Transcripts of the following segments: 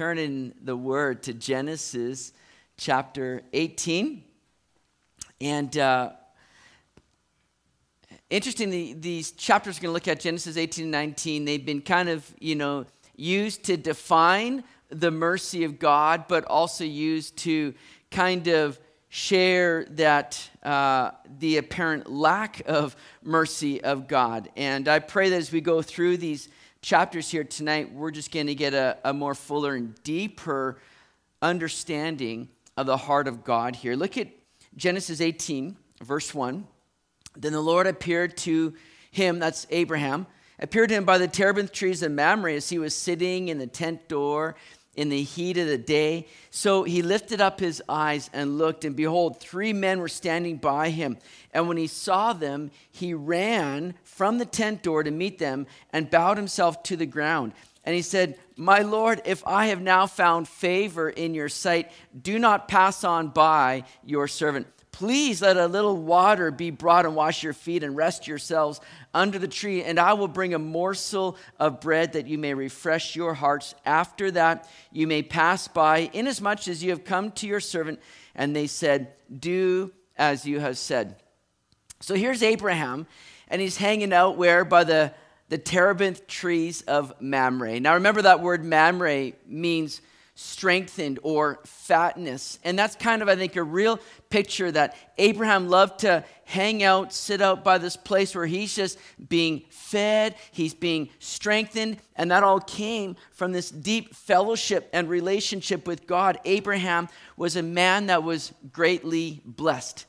turn in the Word to Genesis chapter 18. And uh, interestingly, these chapters we're going to look at, Genesis 18 and 19, they've been kind of, you know, used to define the mercy of God, but also used to kind of share that uh, the apparent lack of mercy of God. And I pray that as we go through these chapters here tonight, we're just going to get a, a more fuller and deeper understanding of the heart of God here. Look at Genesis 18, verse 1. Then the Lord appeared to him, that's Abraham, appeared to him by the terebinth trees of Mamre as he was sitting in the tent door in the heat of the day. So he lifted up his eyes and looked, and behold, three men were standing by him. And when he saw them, he ran from the tent door to meet them and bowed himself to the ground. And he said, My Lord, if I have now found favor in your sight, do not pass on by your servant. Please let a little water be brought and wash your feet and rest yourselves under the tree, and I will bring a morsel of bread that you may refresh your hearts. After that, you may pass by, inasmuch as you have come to your servant. And they said, Do as you have said. So here's Abraham, and he's hanging out where? By the, the terebinth trees of Mamre. Now remember that word Mamre means strengthened or fatness. And that's kind of, I think, a real picture that Abraham loved to hang out, sit out by this place where he's just being fed, he's being strengthened, and that all came from this deep fellowship and relationship with God. Abraham was a man that was greatly blessed.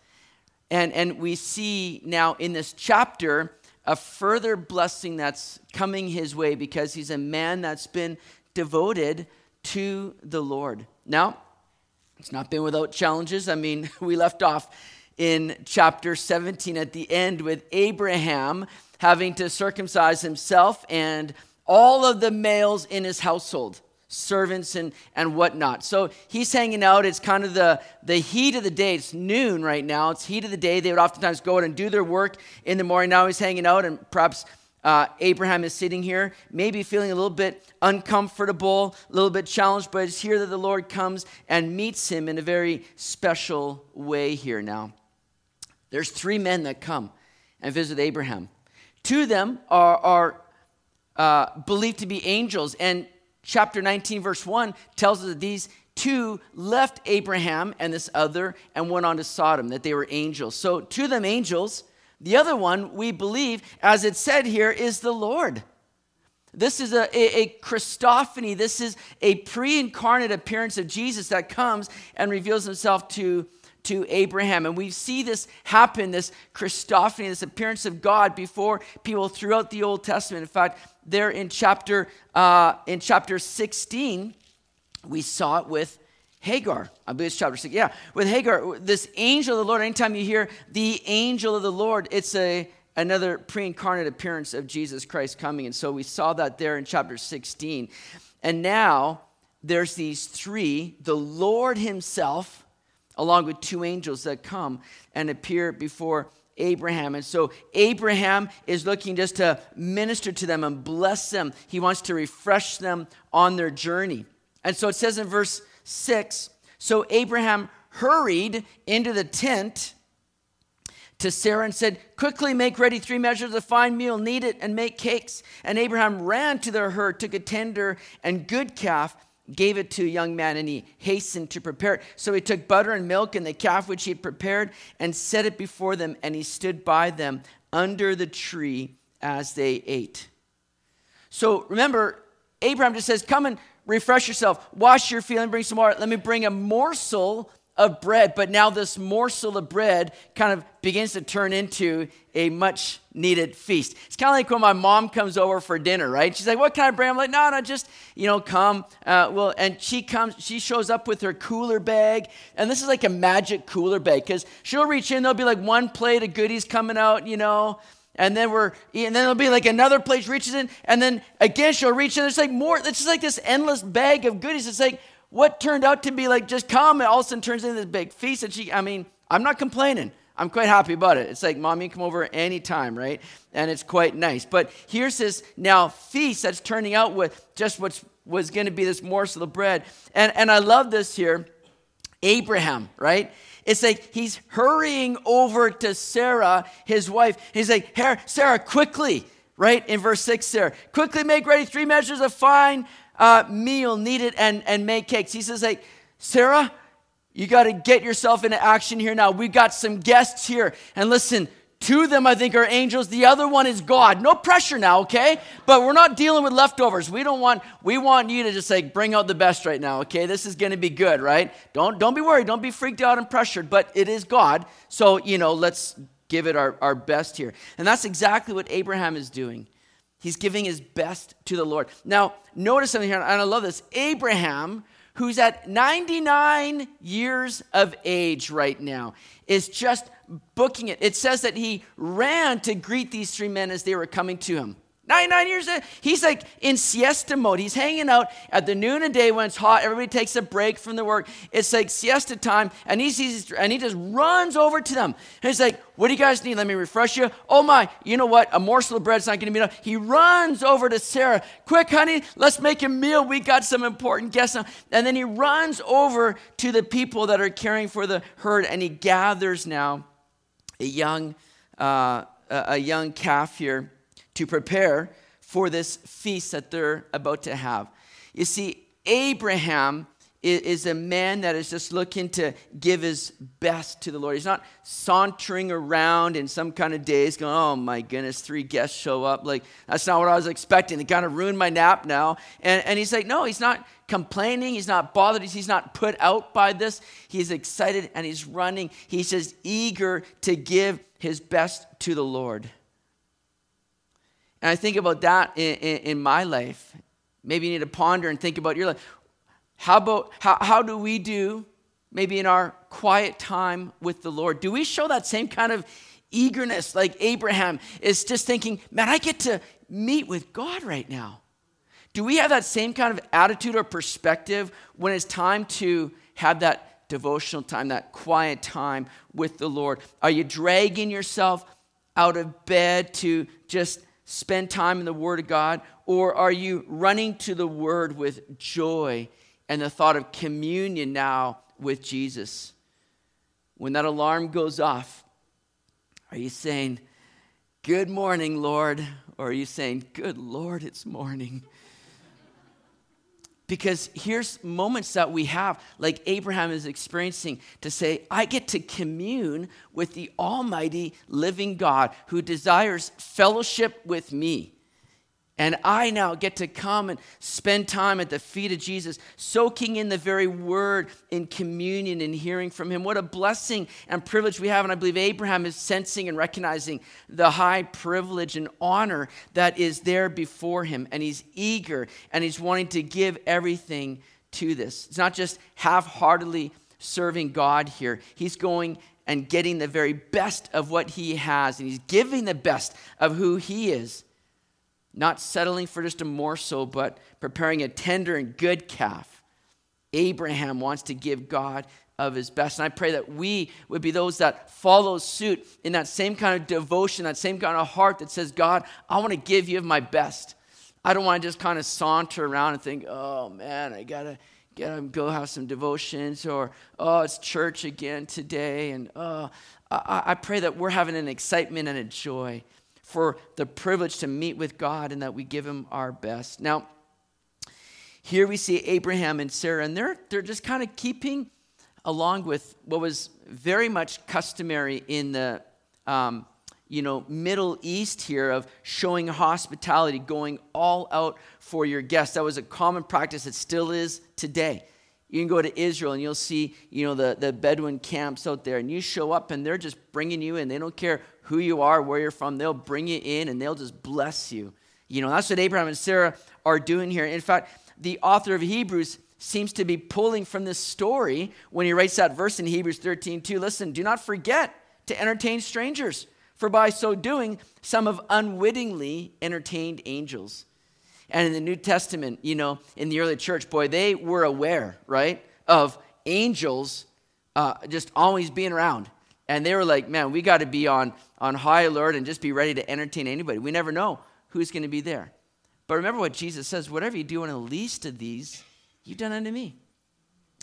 And, and we see now in this chapter a further blessing that's coming his way because he's a man that's been devoted to the Lord. Now, it's not been without challenges. I mean, we left off in chapter 17 at the end with Abraham having to circumcise himself and all of the males in his household servants and, and whatnot. So he's hanging out. It's kind of the, the heat of the day. It's noon right now. It's heat of the day. They would oftentimes go out and do their work in the morning. Now he's hanging out, and perhaps uh, Abraham is sitting here, maybe feeling a little bit uncomfortable, a little bit challenged, but it's here that the Lord comes and meets him in a very special way here now. There's three men that come and visit Abraham. Two of them are, are uh, believed to be angels, and chapter 19, verse 1 tells us that these two left Abraham and this other and went on to Sodom, that they were angels. So, two of them angels the other one, we believe, as it said here, is the Lord. This is a, a, a Christophany. This is a pre incarnate appearance of Jesus that comes and reveals himself to, to Abraham. And we see this happen, this Christophany, this appearance of God before people throughout the Old Testament. In fact, there in chapter, uh, in chapter 16, we saw it with Hagar. I believe it's chapter 6. Yeah, with Hagar, this angel of the Lord, anytime you hear the angel of the Lord, it's a another pre-incarnate appearance of Jesus Christ coming. And so we saw that there in chapter 16. And now there's these three, the Lord himself, along with two angels that come and appear before Abraham. And so Abraham is looking just to minister to them and bless them. He wants to refresh them on their journey. And so it says in verse 6 So Abraham hurried into the tent to Sarah and said, Quickly make ready three measures of fine meal, knead it, and make cakes. And Abraham ran to their herd, took a tender and good calf, gave it to a young man, and he hastened to prepare it. So he took butter and milk and the calf which he had prepared and set it before them, and he stood by them under the tree as they ate. So remember, Abraham just says, Come and refresh yourself, wash your feet, and bring some water. Let me bring a morsel of bread. But now this morsel of bread kind of begins to turn into a much needed feast. It's kind of like when my mom comes over for dinner, right? She's like, "What bread?" I'm like, "No, no, just you know, come." Uh, well, and she comes, she shows up with her cooler bag, and this is like a magic cooler bag because she'll reach in, there'll be like one plate of goodies coming out, you know and then we're and then it'll be like another place reaches in and then again she'll reach in. It's like more it's just like this endless bag of goodies. It's like what turned out to be like just come and all of a sudden turns into this big feast. And she i mean i'm not complaining. I'm quite happy about it. It's like mommy come over anytime right? And it's quite nice. But here's this now feast that's turning out with just what's was going to be this morsel of bread. And, and I love this here. Abraham, right? It's like he's hurrying over to Sarah, his wife. He's like, Here, Sarah, quickly, right? In verse 6 there, quickly make ready three measures of fine uh, meal, it, and, and make cakes. He says, like, Sarah, you got to get yourself into action here now. We've got some guests here. And listen, Two of them, I think, are angels. The other one is God. No pressure now, okay? But we're not dealing with leftovers. We don't want, we want you to just like bring out the best right now, okay? This is gonna be good, right? Don't don't be worried, don't be freaked out and pressured, but it is God. So, you know, let's give it our, our best here. And that's exactly what Abraham is doing. He's giving his best to the Lord. Now, notice something here, and I love this. Abraham who's at 99 years of age right now, is just booking it. It says that he ran to greet these three men as they were coming to him. 99 years, he's like in siesta mode. He's hanging out at the noon of day when it's hot. Everybody takes a break from the work. It's like siesta time, and he sees, and he just runs over to them. And he's like, "What do you guys need? Let me refresh you." Oh my, you know what? A morsel of bread's not going to be enough. He runs over to Sarah. Quick, honey, let's make a meal. We got some important guests. Now. And then he runs over to the people that are caring for the herd, and he gathers now a young, uh, a young calf here to prepare for this feast that they're about to have. You see, Abraham is a man that is just looking to give his best to the Lord. He's not sauntering around in some kind of daze going, oh my goodness, three guests show up. Like, that's not what I was expecting. They kind of ruined my nap now. And, and he's like, no, he's not complaining. He's not bothered. He's not put out by this. He's excited and he's running. He's just eager to give his best to the Lord. And I think about that in, in, in, my life. Maybe you need to ponder and think about your life. How about how, how do we do maybe in our quiet time with the Lord? Do we show that same kind of eagerness like Abraham is just thinking, man, I get to meet with God right now? Do we have that same kind of attitude or perspective when it's time to have that devotional time, that quiet time with the Lord? Are you dragging yourself out of bed to just spend time in the Word of God? Or are you running to the Word with joy and the thought of communion now with Jesus? When that alarm goes off, are you saying, Good morning, Lord? Or are you saying, Good Lord, it's morning? Because here's moments that we have, like Abraham is experiencing, to say, I get to commune with the Almighty living God who desires fellowship with me. And I now get to come and spend time at the feet of Jesus, soaking in the very word in communion and hearing from him. What a blessing and privilege we have. And I believe Abraham is sensing and recognizing the high privilege and honor that is there before him. And he's eager and he's wanting to give everything to this. It's not just half heartedly serving God here, he's going and getting the very best of what he has, and he's giving the best of who he is not settling for just a morsel, but preparing a tender and good calf. Abraham wants to give God of his best. And I pray that we would be those that follow suit in that same kind of devotion, that same kind of heart that says, God, I want to give you of my best. I don't want to just kind of saunter around and think, oh man, I gotta gotta go have some devotions, or oh, it's church again today. And oh, I, I pray that we're having an excitement and a joy for the privilege to meet with God and that we give him our best. Now, here we see Abraham and Sarah, and they're, they're just kind of keeping along with what was very much customary in the um, you know middle east here of showing hospitality going all out for your guests that was a common practice it still is today you can go to Israel and you'll see, you know, the, the Bedouin camps out there, and you show up and they're just bringing you in. They don't care who you are, where you're from. They'll bring you in and they'll just bless you. You know, that's what Abraham and Sarah are doing here. In fact, the author of Hebrews seems to be pulling from this story when he writes that verse in Hebrews 13 2. Listen, do not forget to entertain strangers, for by so doing, some have unwittingly entertained angels. And in the New Testament, you know, in the early church, boy, they were aware, right, of angels uh, just always being around. And they were like, man, we got to be on, on high alert and just be ready to entertain anybody. We never know who's going to be there. But remember what Jesus says whatever you do unto the least of these, you've done unto me.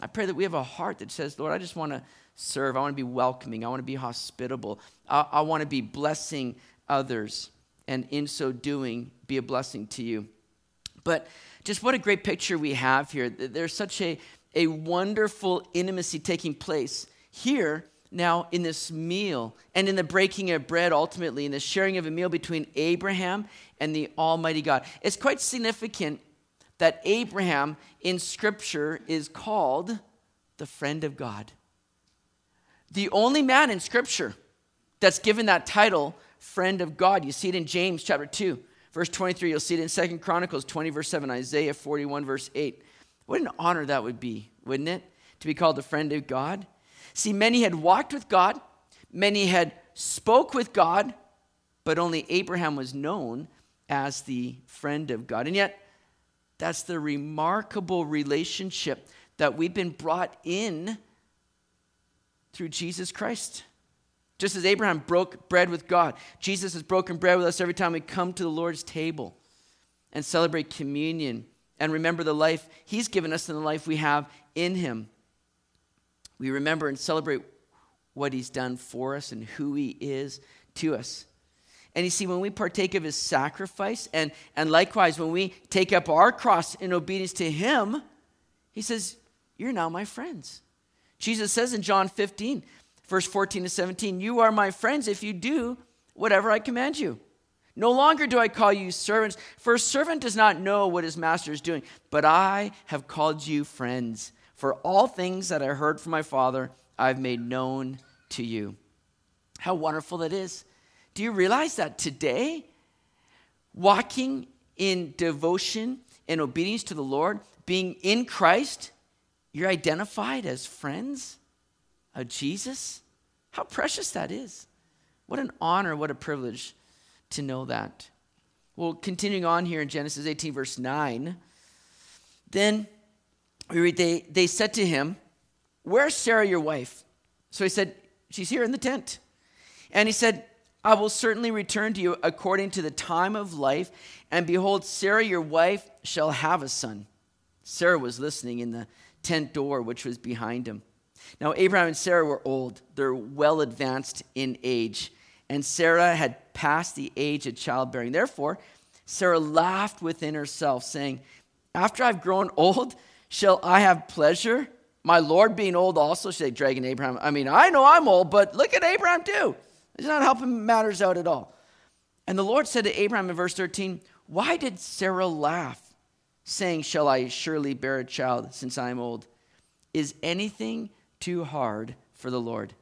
I pray that we have a heart that says, Lord, I just want to serve. I want to be welcoming. I want to be hospitable. I, I want to be blessing others. And in so doing, be a blessing to you. But just what a great picture we have here. There's such a, a wonderful intimacy taking place here now in this meal and in the breaking of bread ultimately in the sharing of a meal between Abraham and the Almighty God. It's quite significant that Abraham in Scripture is called the friend of God. The only man in Scripture that's given that title, friend of God. You see it in James chapter 2, verse 23. You'll see it in Second Chronicles 20, verse 7, Isaiah 41, verse 8. What an honor that would be, wouldn't it? To be called the friend of God. See, many had walked with God, many had spoke with God, but only Abraham was known as the friend of God. And yet, that's the remarkable relationship that we've been brought in through Jesus Christ. Just as Abraham broke bread with God, Jesus has broken bread with us every time we come to the Lord's table and celebrate communion and remember the life He's given us and the life we have in Him. We remember and celebrate what He's done for us and who He is to us. And you see, when we partake of his sacrifice, and, and likewise, when we take up our cross in obedience to him, he says, You're now my friends. Jesus says in John 15, verse 14 to 17, You are my friends if you do whatever I command you. No longer do I call you servants, for a servant does not know what his master is doing, but I have called you friends. For all things that I heard from my Father, I've made known to you. How wonderful that is do you realize that today, walking in devotion and obedience to the Lord, being in Christ, you're identified as friends of Jesus? How precious that is. What an honor, what a privilege to know that. Well, continuing on here in Genesis 18, verse 9, then we read, they, they said to him, Where's Sarah, your wife? So he said, She's here in the tent. And he said, I will certainly return to you according to the time of life. And behold, Sarah, your wife, shall have a son. Sarah was listening in the tent door, which was behind him. Now, Abraham and Sarah were old, they're well advanced in age. And Sarah had passed the age of childbearing. Therefore, Sarah laughed within herself, saying, After I've grown old, shall I have pleasure? My Lord being old also, she's like dragging Abraham. I mean, I know I'm old, but look at Abraham too. It's not helping matters out at all. And the Lord said to Abraham in verse 13, Why did Sarah laugh, saying, Shall I surely bear a child since I am old? Is anything too hard for the Lord?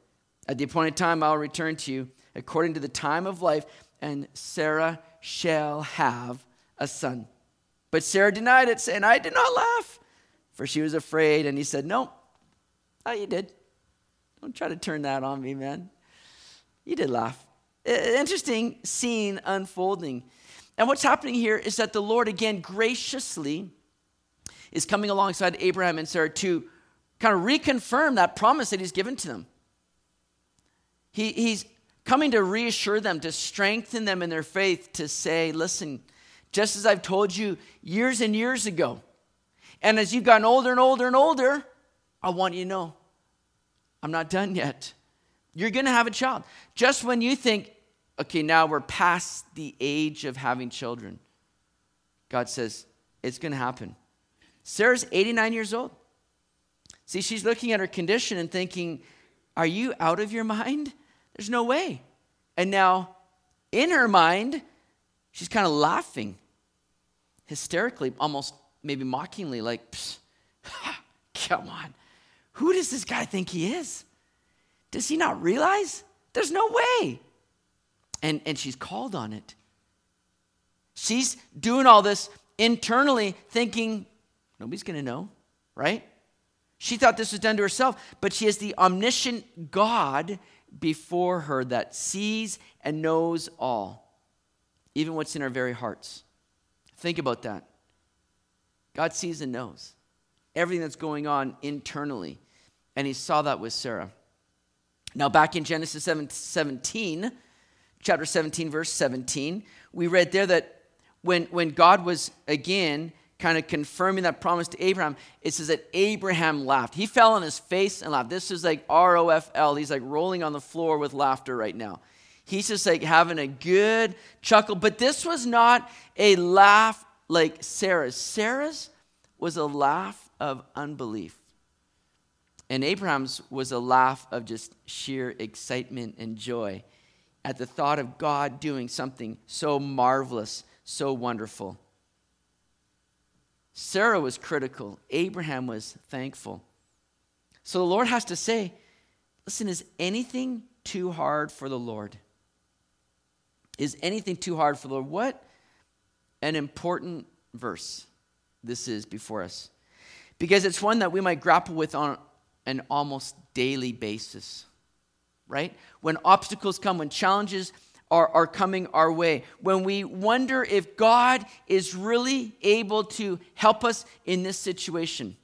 At the appointed time, I'll return to you according to the time of life, and Sarah shall have a son. But Sarah denied it, saying, I did not laugh, for she was afraid. And he said, No, oh, you did. Don't try to turn that on me, man. You did laugh. Interesting scene unfolding. And what's happening here is that the Lord, again, graciously is coming alongside Abraham and Sarah to kind of reconfirm that promise that he's given to them. He, he's coming to reassure them, to strengthen them in their faith, to say, listen, just as I've told you years and years ago, and as you've gotten older and older and older, I want you to know I'm not done yet. You're going to have a child. Just when you think, okay, now we're past the age of having children, God says, it's going to happen. Sarah's 89 years old. See, she's looking at her condition and thinking, are you out of your mind? There's no way. And now, in her mind, she's kind of laughing hysterically, almost maybe mockingly, like, come on. Who does this guy think he is? Does he not realize? There's no way. And, and she's called on it. She's doing all this internally, thinking, nobody's going to know, right? She thought this was done to herself, but she has the omniscient God before her that sees and knows all, even what's in our very hearts. Think about that. God sees and knows everything that's going on internally. And he saw that with Sarah. Now, back in Genesis 17, chapter 17, verse 17, we read there that when, when God was again kind of confirming that promise to Abraham, it says that Abraham laughed. He fell on his face and laughed. This is like R O F L. He's like rolling on the floor with laughter right now. He's just like having a good chuckle. But this was not a laugh like Sarah's. Sarah's was a laugh of unbelief. And Abraham's was a laugh of just sheer excitement and joy at the thought of God doing something so marvelous, so wonderful. Sarah was critical, Abraham was thankful. So the Lord has to say, listen, is anything too hard for the Lord? Is anything too hard for the Lord? What an important verse this is before us. Because it's one that we might grapple with on an almost daily basis, right? When obstacles come, when challenges are, are coming our way, when we wonder if God is really able to help us in this situation,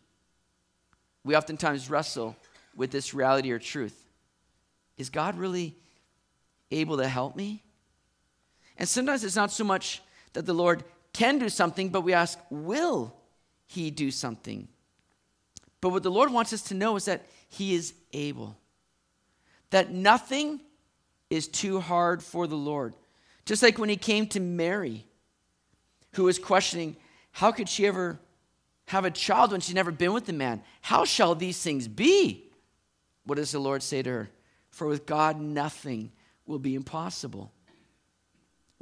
we oftentimes wrestle with this reality or truth. Is God really able to help me? And sometimes it's not so much that the Lord can do something, but we ask, will He do something? But what the Lord wants us to know is that He is able, that nothing is too hard for the Lord. Just like when he came to Mary, who was questioning, how could she ever have a child when she's never been with a man? How shall these things be? What does the Lord say to her? For with God, nothing will be impossible.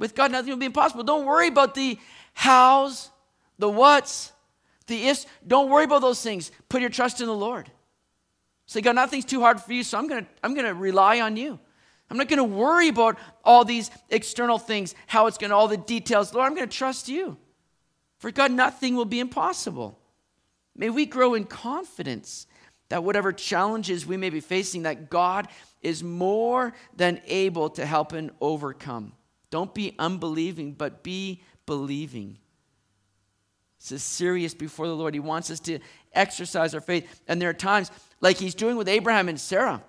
With God, nothing will be impossible. Don't worry about the hows, the whats, the ifs. Don't worry about those things. Put your trust in the Lord. Say, God, nothing's too hard for you, so I'm going to I'm going to rely on you. I'm not going to worry about all these external things, how it's going to, all the details. Lord, I'm going to trust you. For God, nothing will be impossible. May we grow in confidence that whatever challenges we may be facing, that God is more than able to help and overcome. Don't be unbelieving, but be believing. This is serious before the Lord. He wants us to exercise our faith. And there are times, like He's doing with Abraham and Sarah,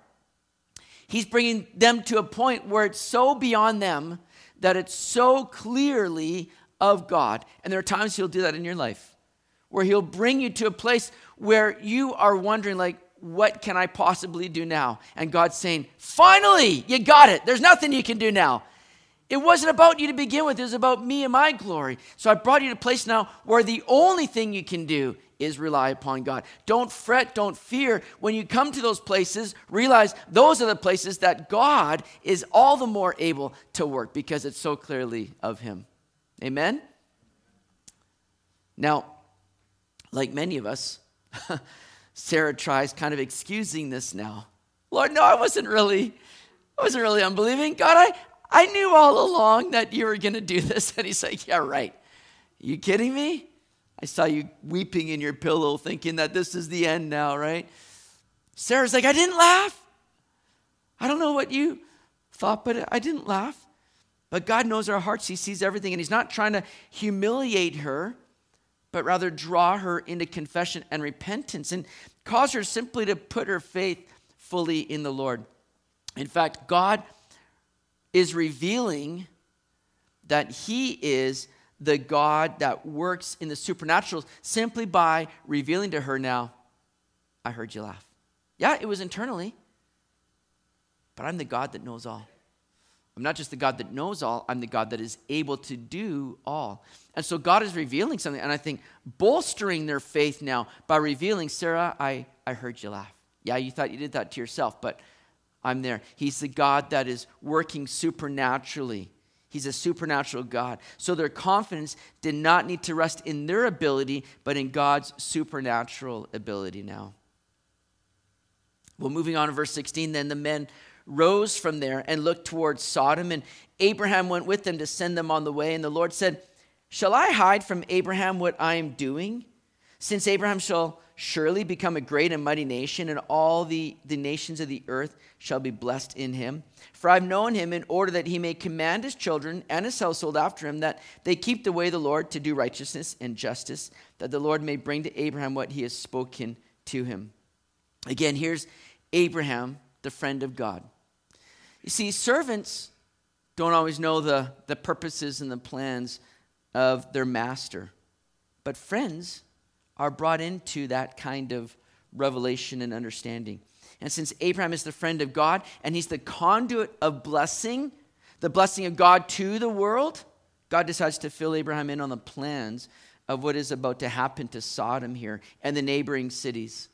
He's bringing them to a point where it's so beyond them that it's so clearly of God. And there are times He'll do that in your life where He'll bring you to a place where you are wondering, like, what can I possibly do now? And God's saying, finally, you got it. There's nothing you can do now. It wasn't about you to begin with, it was about me and my glory. So I brought you to a place now where the only thing you can do is rely upon God. Don't fret, don't fear. When you come to those places, realize those are the places that God is all the more able to work because it's so clearly of Him. Amen? Now, like many of us, Sarah tries kind of excusing this now. Lord, no, I wasn't really, I wasn't really unbelieving. God, I, I knew all along that you were going to do this. And he's like, yeah, right. You kidding me? I saw you weeping in your pillow thinking that this is the end now, right? Sarah's like, I didn't laugh. I don't know what you thought, but I didn't laugh. But God knows our hearts. He sees everything, and He's not trying to humiliate her, but rather draw her into confession and repentance and cause her simply to put her faith fully in the Lord. In fact, God is revealing that He is the God that works in the supernatural simply by revealing to her now, I heard you laugh. Yeah, it was internally, but I'm the God that knows all. I'm not just the God that knows all, I'm the God that is able to do all. And so God is revealing something, and I think bolstering their faith now by revealing, Sarah, I, I heard you laugh. Yeah, you thought you did that to yourself, but I'm there. He's the God that is working supernaturally He's a supernatural God. So their confidence did not need to rest in their ability, but in God's supernatural ability now. Well, moving on to verse 16, then the men rose from there and looked towards Sodom, and Abraham went with them to send them on the way. And the Lord said, Shall I hide from Abraham what I am doing? Since Abraham shall surely become a great and mighty nation, and all the, the nations of the earth shall be blessed in him. For I've known him in order that he may command his children and his household after him, that they keep the way of the Lord to do righteousness and justice, that the Lord may bring to Abraham what he has spoken to him. Again, here's Abraham, the friend of God. You see, servants don't always know the, the purposes and the plans of their master. But friends are brought into that kind of revelation and understanding. And since Abraham is the friend of God and he's the conduit of blessing, the blessing of God to the world, God decides to fill Abraham in on the plans of what is about to happen to Sodom here and the neighboring cities.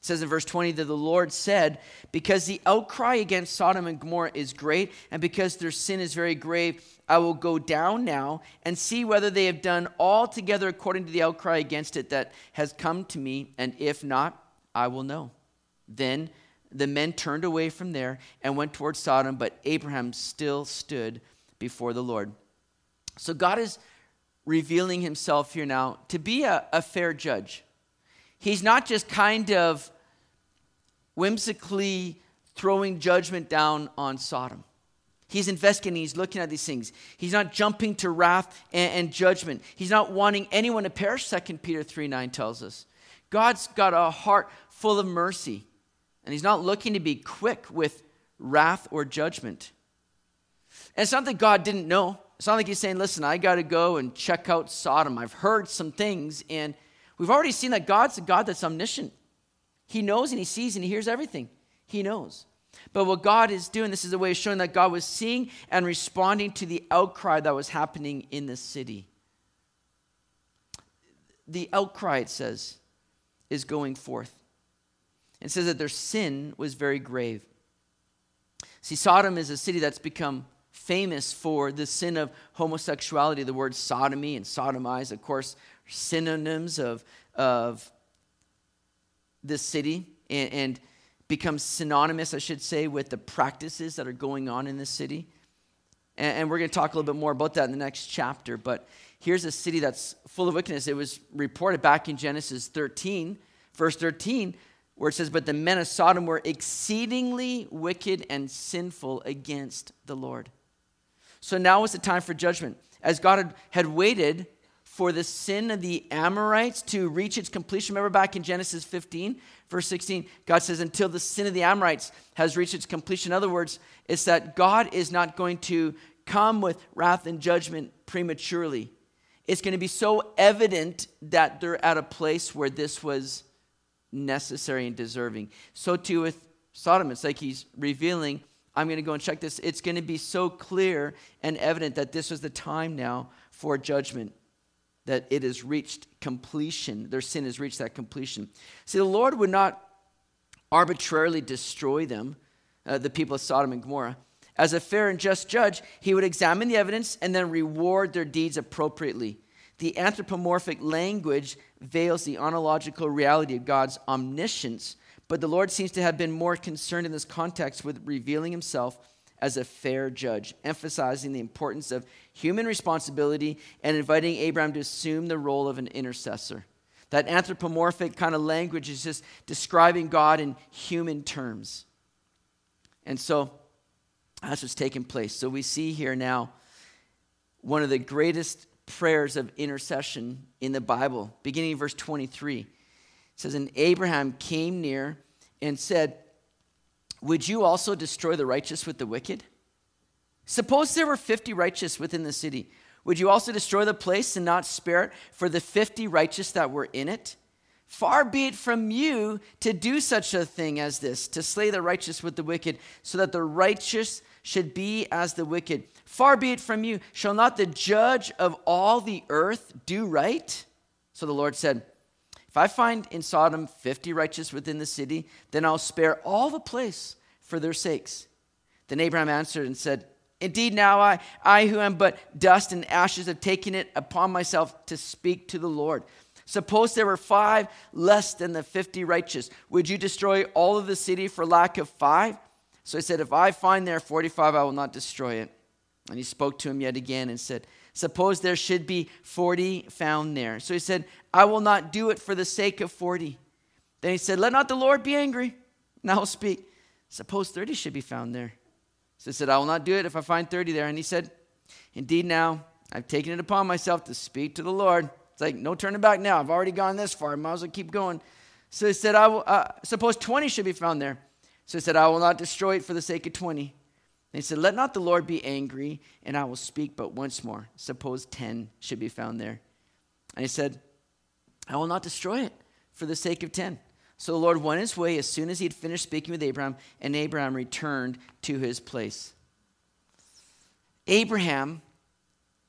It says in verse 20 that the Lord said, Because the outcry against Sodom and Gomorrah is great, and because their sin is very grave, I will go down now and see whether they have done altogether according to the outcry against it that has come to me, and if not, I will know. Then the men turned away from there and went towards Sodom, but Abraham still stood before the Lord. So God is revealing himself here now to be a, a fair judge. He's not just kind of whimsically throwing judgment down on Sodom. He's investigating, he's looking at these things. He's not jumping to wrath and, and, judgment. He's not wanting anyone to perish, 2 Peter 3 9 tells us. God's got a heart full of mercy, and he's not looking to be quick with wrath or judgment. And it's not that God didn't know. It's not like he's saying, listen, I got to go and check out Sodom. I've heard some things, and We've already seen that God's a God that's omniscient. He knows and he sees and he hears everything. He knows. But what God is doing, this is a way of showing that God was seeing and responding to the outcry that was happening in the city. The outcry, it says, is going forth. It says that their sin was very grave. See, Sodom is a city that's become famous for the sin of homosexuality. The word sodomy and sodomize, of course, synonyms of, of this city and, and becomes synonymous, I should say, with the practices that are going on in this city. And, and we're going to talk a little bit more about that in the next chapter. But here's a city that's full of wickedness. It was reported back in Genesis 13, verse 13, where it says, But the men of Sodom were exceedingly wicked and sinful against the Lord. So now is the time for judgment. As God had, had waited for the sin of the Amorites to reach its completion. Remember back in Genesis 15, verse 16, God says, until the sin of the Amorites has reached its completion. In other words, it's that God is not going to come with wrath and judgment prematurely. It's going to be so evident that they're at a place where this was necessary and deserving. So too with Sodom. It's like he's revealing, I'm going to go and check this. It's going to be so clear and evident that this was the time now for judgment that it has reached completion. Their sin has reached that completion. See, the Lord would not arbitrarily destroy them, uh, the people of Sodom and Gomorrah. As a fair and just judge, he would examine the evidence and then reward their deeds appropriately. The anthropomorphic language veils the ontological reality of God's omniscience, but the Lord seems to have been more concerned in this context with revealing himself as a fair judge, emphasizing the importance of human responsibility and inviting Abraham to assume the role of an intercessor. That anthropomorphic kind of language is just describing God in human terms. And so that's what's taking place. So we see here now one of the greatest prayers of intercession in the Bible, beginning in verse 23. It says, And Abraham came near and said, would you also destroy the righteous with the wicked? Suppose there were 50 righteous within the city. Would you also destroy the place and not spare it for the 50 righteous that were in it? Far be it from you to do such a thing as this, to slay the righteous with the wicked, so that the righteous should be as the wicked. Far be it from you. Shall not the judge of all the earth do right? So the Lord said, I find in Sodom 50 righteous within the city, then I'll spare all the place for their sakes. Then Abraham answered and said, Indeed, now I, I who am but dust and ashes, have taken it upon myself to speak to the Lord. Suppose there were five less than the 50 righteous. Would you destroy all of the city for lack of five? So he said, If I find there 45, I will not destroy it. And he spoke to him yet again and said, Suppose there should be 40 found there. So he said, I will not do it for the sake of 40. Then he said, Let not the Lord be angry. Now I'll speak. Suppose 30 should be found there. So he said, I will not do it if I find 30 there. And he said, Indeed, now I've taken it upon myself to speak to the Lord. It's like, no turning back now. I've already gone this far. I might as well keep going. So he said, I will, uh, suppose 20 should be found there. So he said, I will not destroy it for the sake of 20. He said, Let not the Lord be angry, and I will speak but once more. Suppose 10 should be found there. And he said, I will not destroy it for the sake of 10. So the Lord went his way as soon as he had finished speaking with Abraham, and Abraham returned to his place. Abraham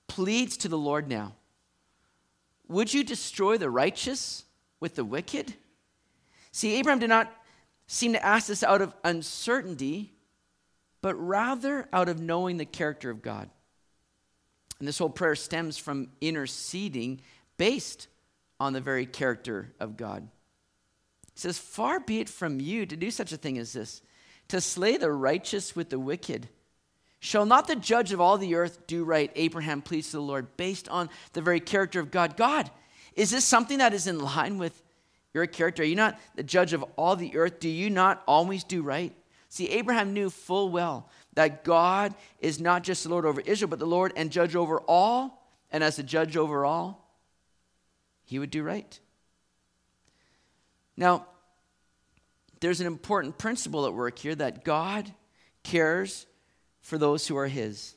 pleads to the Lord now Would you destroy the righteous with the wicked? See, Abraham did not seem to ask this out of uncertainty, but rather out of knowing the character of God. And this whole prayer stems from interceding based on the very character of God. He says, Far be it from you to do such a thing as this, to slay the righteous with the wicked. Shall not the judge of all the earth do right? Abraham pleads to the Lord based on the very character of God. God, is this something that is in line with your character? Are you not the judge of all the earth? Do you not always do right? See, Abraham knew full well that God is not just the Lord over Israel, but the Lord and judge over all. And as the judge over all, he would do right. Now, there's an important principle at work here that God cares for those who are his.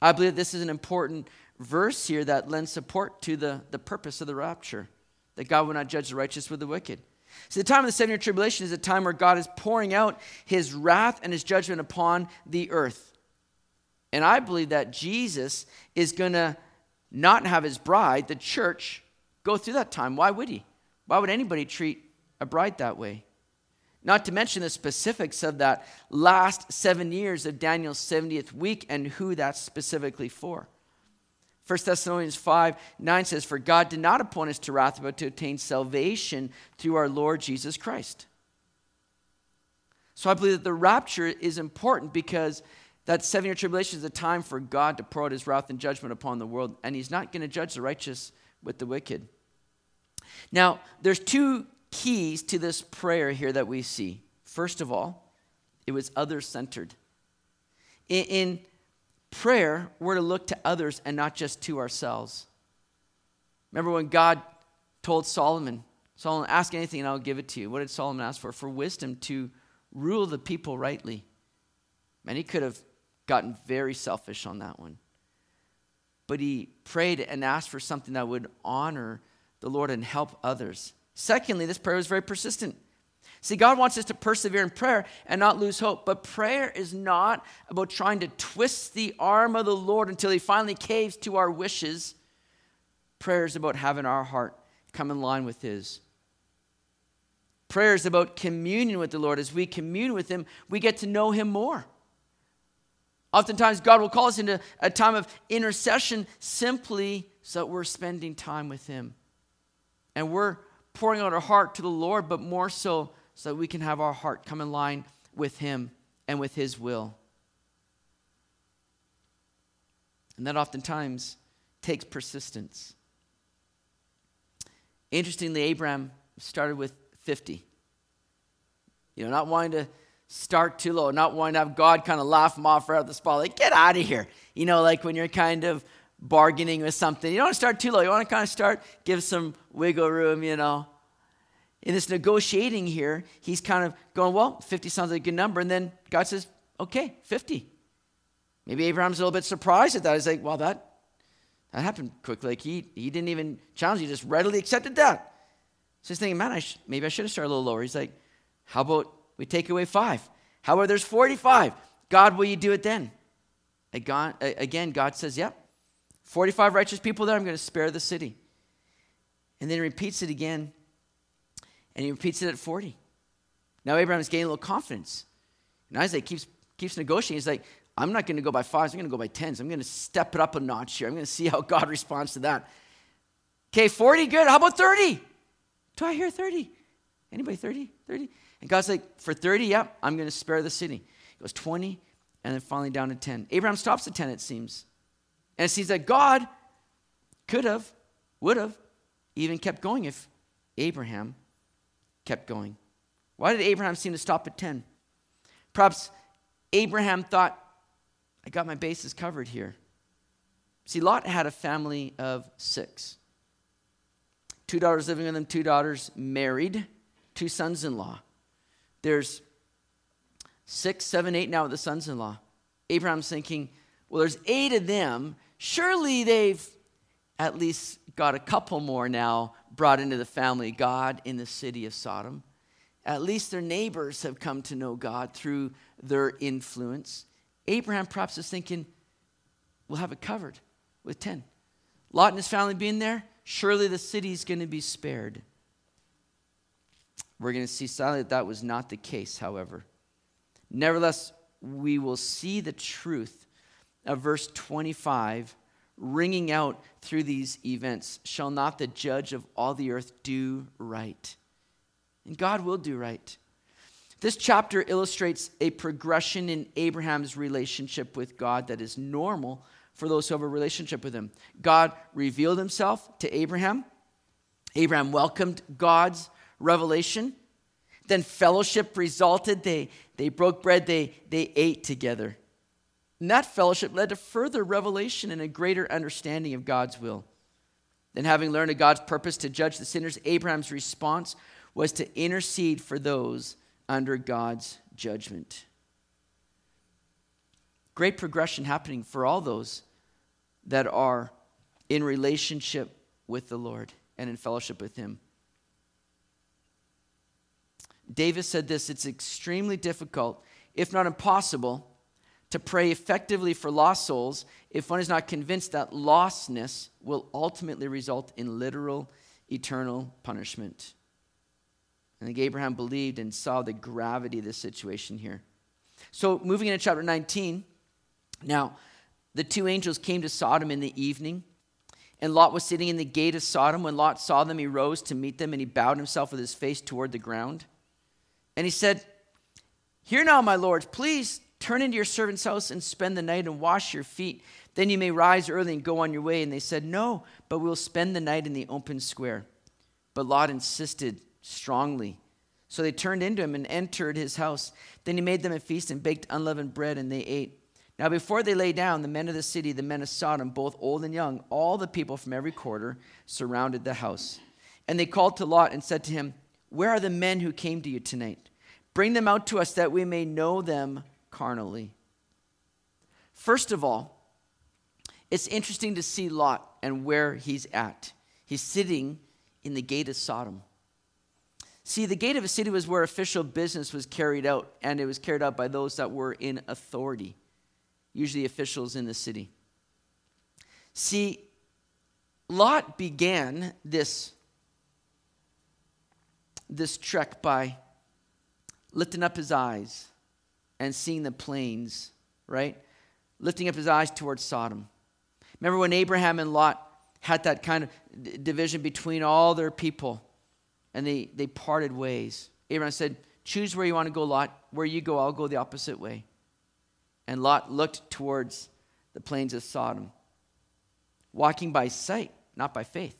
I believe this is an important verse here that lends support to the, the purpose of the rapture that God will not judge the righteous with the wicked. So, the time of the seven year tribulation is a time where God is pouring out his wrath and his judgment upon the earth. And I believe that Jesus is going to not have his bride, the church, go through that time. Why would he? Why would anybody treat a bride that way? Not to mention the specifics of that last seven years of Daniel's 70th week and who that's specifically for. 1 Thessalonians 5 9 says, For God did not appoint us to wrath, but to obtain salvation through our Lord Jesus Christ. So I believe that the rapture is important because that seven year tribulation is a time for God to pour out his wrath and judgment upon the world, and he's not going to judge the righteous with the wicked. Now, there's two keys to this prayer here that we see. First of all, it was other centered. In, in prayer, we're to look to others and not just to ourselves. Remember when God told Solomon, Solomon, ask anything and I'll give it to you. What did Solomon ask for? For wisdom to rule the people rightly. And he could have gotten very selfish on that one. But he prayed and asked for something that would honor the Lord and help others. Secondly, this prayer was very persistent. See, God wants us to persevere in prayer and not lose hope. But prayer is not about trying to twist the arm of the Lord until He finally caves to our wishes. Prayer is about having our heart come in line with His. Prayer is about communion with the Lord. As we commune with Him, we get to know Him more. Oftentimes, God will call us into a time of intercession simply so that we're spending time with Him. And we're pouring out our heart to the Lord, but more so so that we can have our heart come in line with Him and with His will. And that oftentimes takes persistence. Interestingly, Abraham started with 50. You know, not wanting to start too low, not wanting to have God kind of laugh him off right out of the spot, like, get out of here. You know, like when you're kind of bargaining with something. You don't want to start too low. You want to kind of start, give some wiggle room, you know. In this negotiating here, he's kind of going, well, 50 sounds like a good number. And then God says, okay, 50. Maybe Abraham's a little bit surprised at that. He's like, well, that, that happened quickly. Like he, he didn't even challenge, he just readily accepted that. So he's thinking, man, I sh- maybe I should have started a little lower. He's like, how about we take away five? How about there's 45? God, will you do it then? Again, God says, yep, 45 righteous people there, I'm going to spare the city. And then he repeats it again, and he repeats it at 40. Now Abraham's gaining a little confidence. And Isaac keeps, keeps negotiating. He's like, I'm not going to go by fives, I'm going to go by tens. I'm going to step it up a notch here. I'm going to see how God responds to that. Okay, 40, good. How about 30? Do I hear 30? Anybody 30? 30? And God's like, for 30, yep, I'm going to spare the city. He goes 20, and then finally down to 10. Abraham stops at 10, it seems. And it seems that God could have, would have, even kept going if Abraham kept going. Why did Abraham seem to stop at 10? Perhaps Abraham thought, I got my bases covered here. See, Lot had a family of six two daughters living with him, two daughters married, two sons in law. There's six, seven, eight now with the sons in law. Abraham's thinking, well, there's eight of them. Surely they've at least got a couple more now brought into the family God in the city of Sodom. At least their neighbors have come to know God through their influence. Abraham perhaps is thinking, we'll have it covered with 10. Lot and his family being there, surely the city is going to be spared. We're going to see sadly that that was not the case, however. Nevertheless, we will see the truth of verse 25 ringing out through these events. Shall not the judge of all the earth do right? And God will do right. This chapter illustrates a progression in Abraham's relationship with God that is normal for those who have a relationship with Him. God revealed Himself to Abraham. Abraham welcomed God's revelation. Then fellowship resulted. They, they broke bread, they, they ate together. And that fellowship led to further revelation and a greater understanding of God's will. Then, having learned of God's purpose to judge the sinners, Abraham's response was to intercede for those under God's judgment. Great progression happening for all those that are in relationship with the Lord and in fellowship with Him. Davis said this it's extremely difficult, if not impossible, to pray effectively for lost souls if one is not convinced that lostness will ultimately result in literal eternal punishment. I think Abraham believed and saw the gravity of this situation here. So, moving into chapter 19, now the two angels came to Sodom in the evening, and Lot was sitting in the gate of Sodom. When Lot saw them, he rose to meet them, and he bowed himself with his face toward the ground. And he said, Hear now, my lords, please turn into your servant's house and spend the night and wash your feet. Then you may rise early and go on your way. And they said, No, but we'll spend the night in the open square. But Lot insisted strongly. So they turned into him and entered his house. Then he made them a feast and baked unleavened bread, and they ate. Now, before they lay down, the men of the city, the men of Sodom, both old and young, all the people from every quarter, surrounded the house. And they called to Lot and said to him, Where are the men who came to you tonight? Bring them out to us that we may know them carnally. First of all, it's interesting to see Lot and where he's at. He's sitting in the gate of Sodom. See, the gate of a city was where official business was carried out, and it was carried out by those that were in authority, usually officials in the city. See, Lot began this, this trek by lifting up his eyes and seeing the plains, right? Lifting up his eyes towards Sodom. Remember when Abraham and Lot had that kind of division between all their people? and they, they parted ways. Abraham said, Choose where you want to go, Lot. Where you go, I'll go the opposite way. And Lot looked towards the plains of Sodom, walking by sight, not by faith.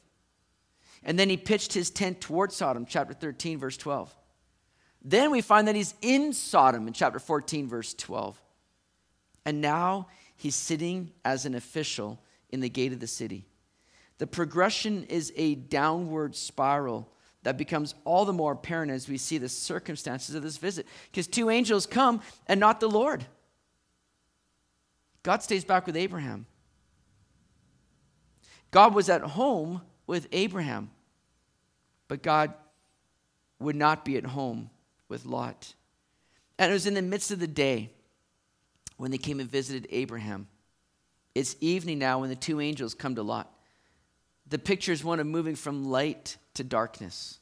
And then he pitched his tent towards Sodom, chapter 13, verse 12. Then we find that he's in Sodom in chapter 14, verse 12. And now he's sitting as an official in the gate of the city. The progression is a downward spiral that becomes all the more apparent as we see the circumstances of this visit. Because two angels come and not the Lord. God stays back with Abraham. God was at home with Abraham, but God would not be at home with Lot. And it was in the midst of the day when they came and visited Abraham. It's evening now when the two angels come to Lot. The picture is one of moving from light to darkness.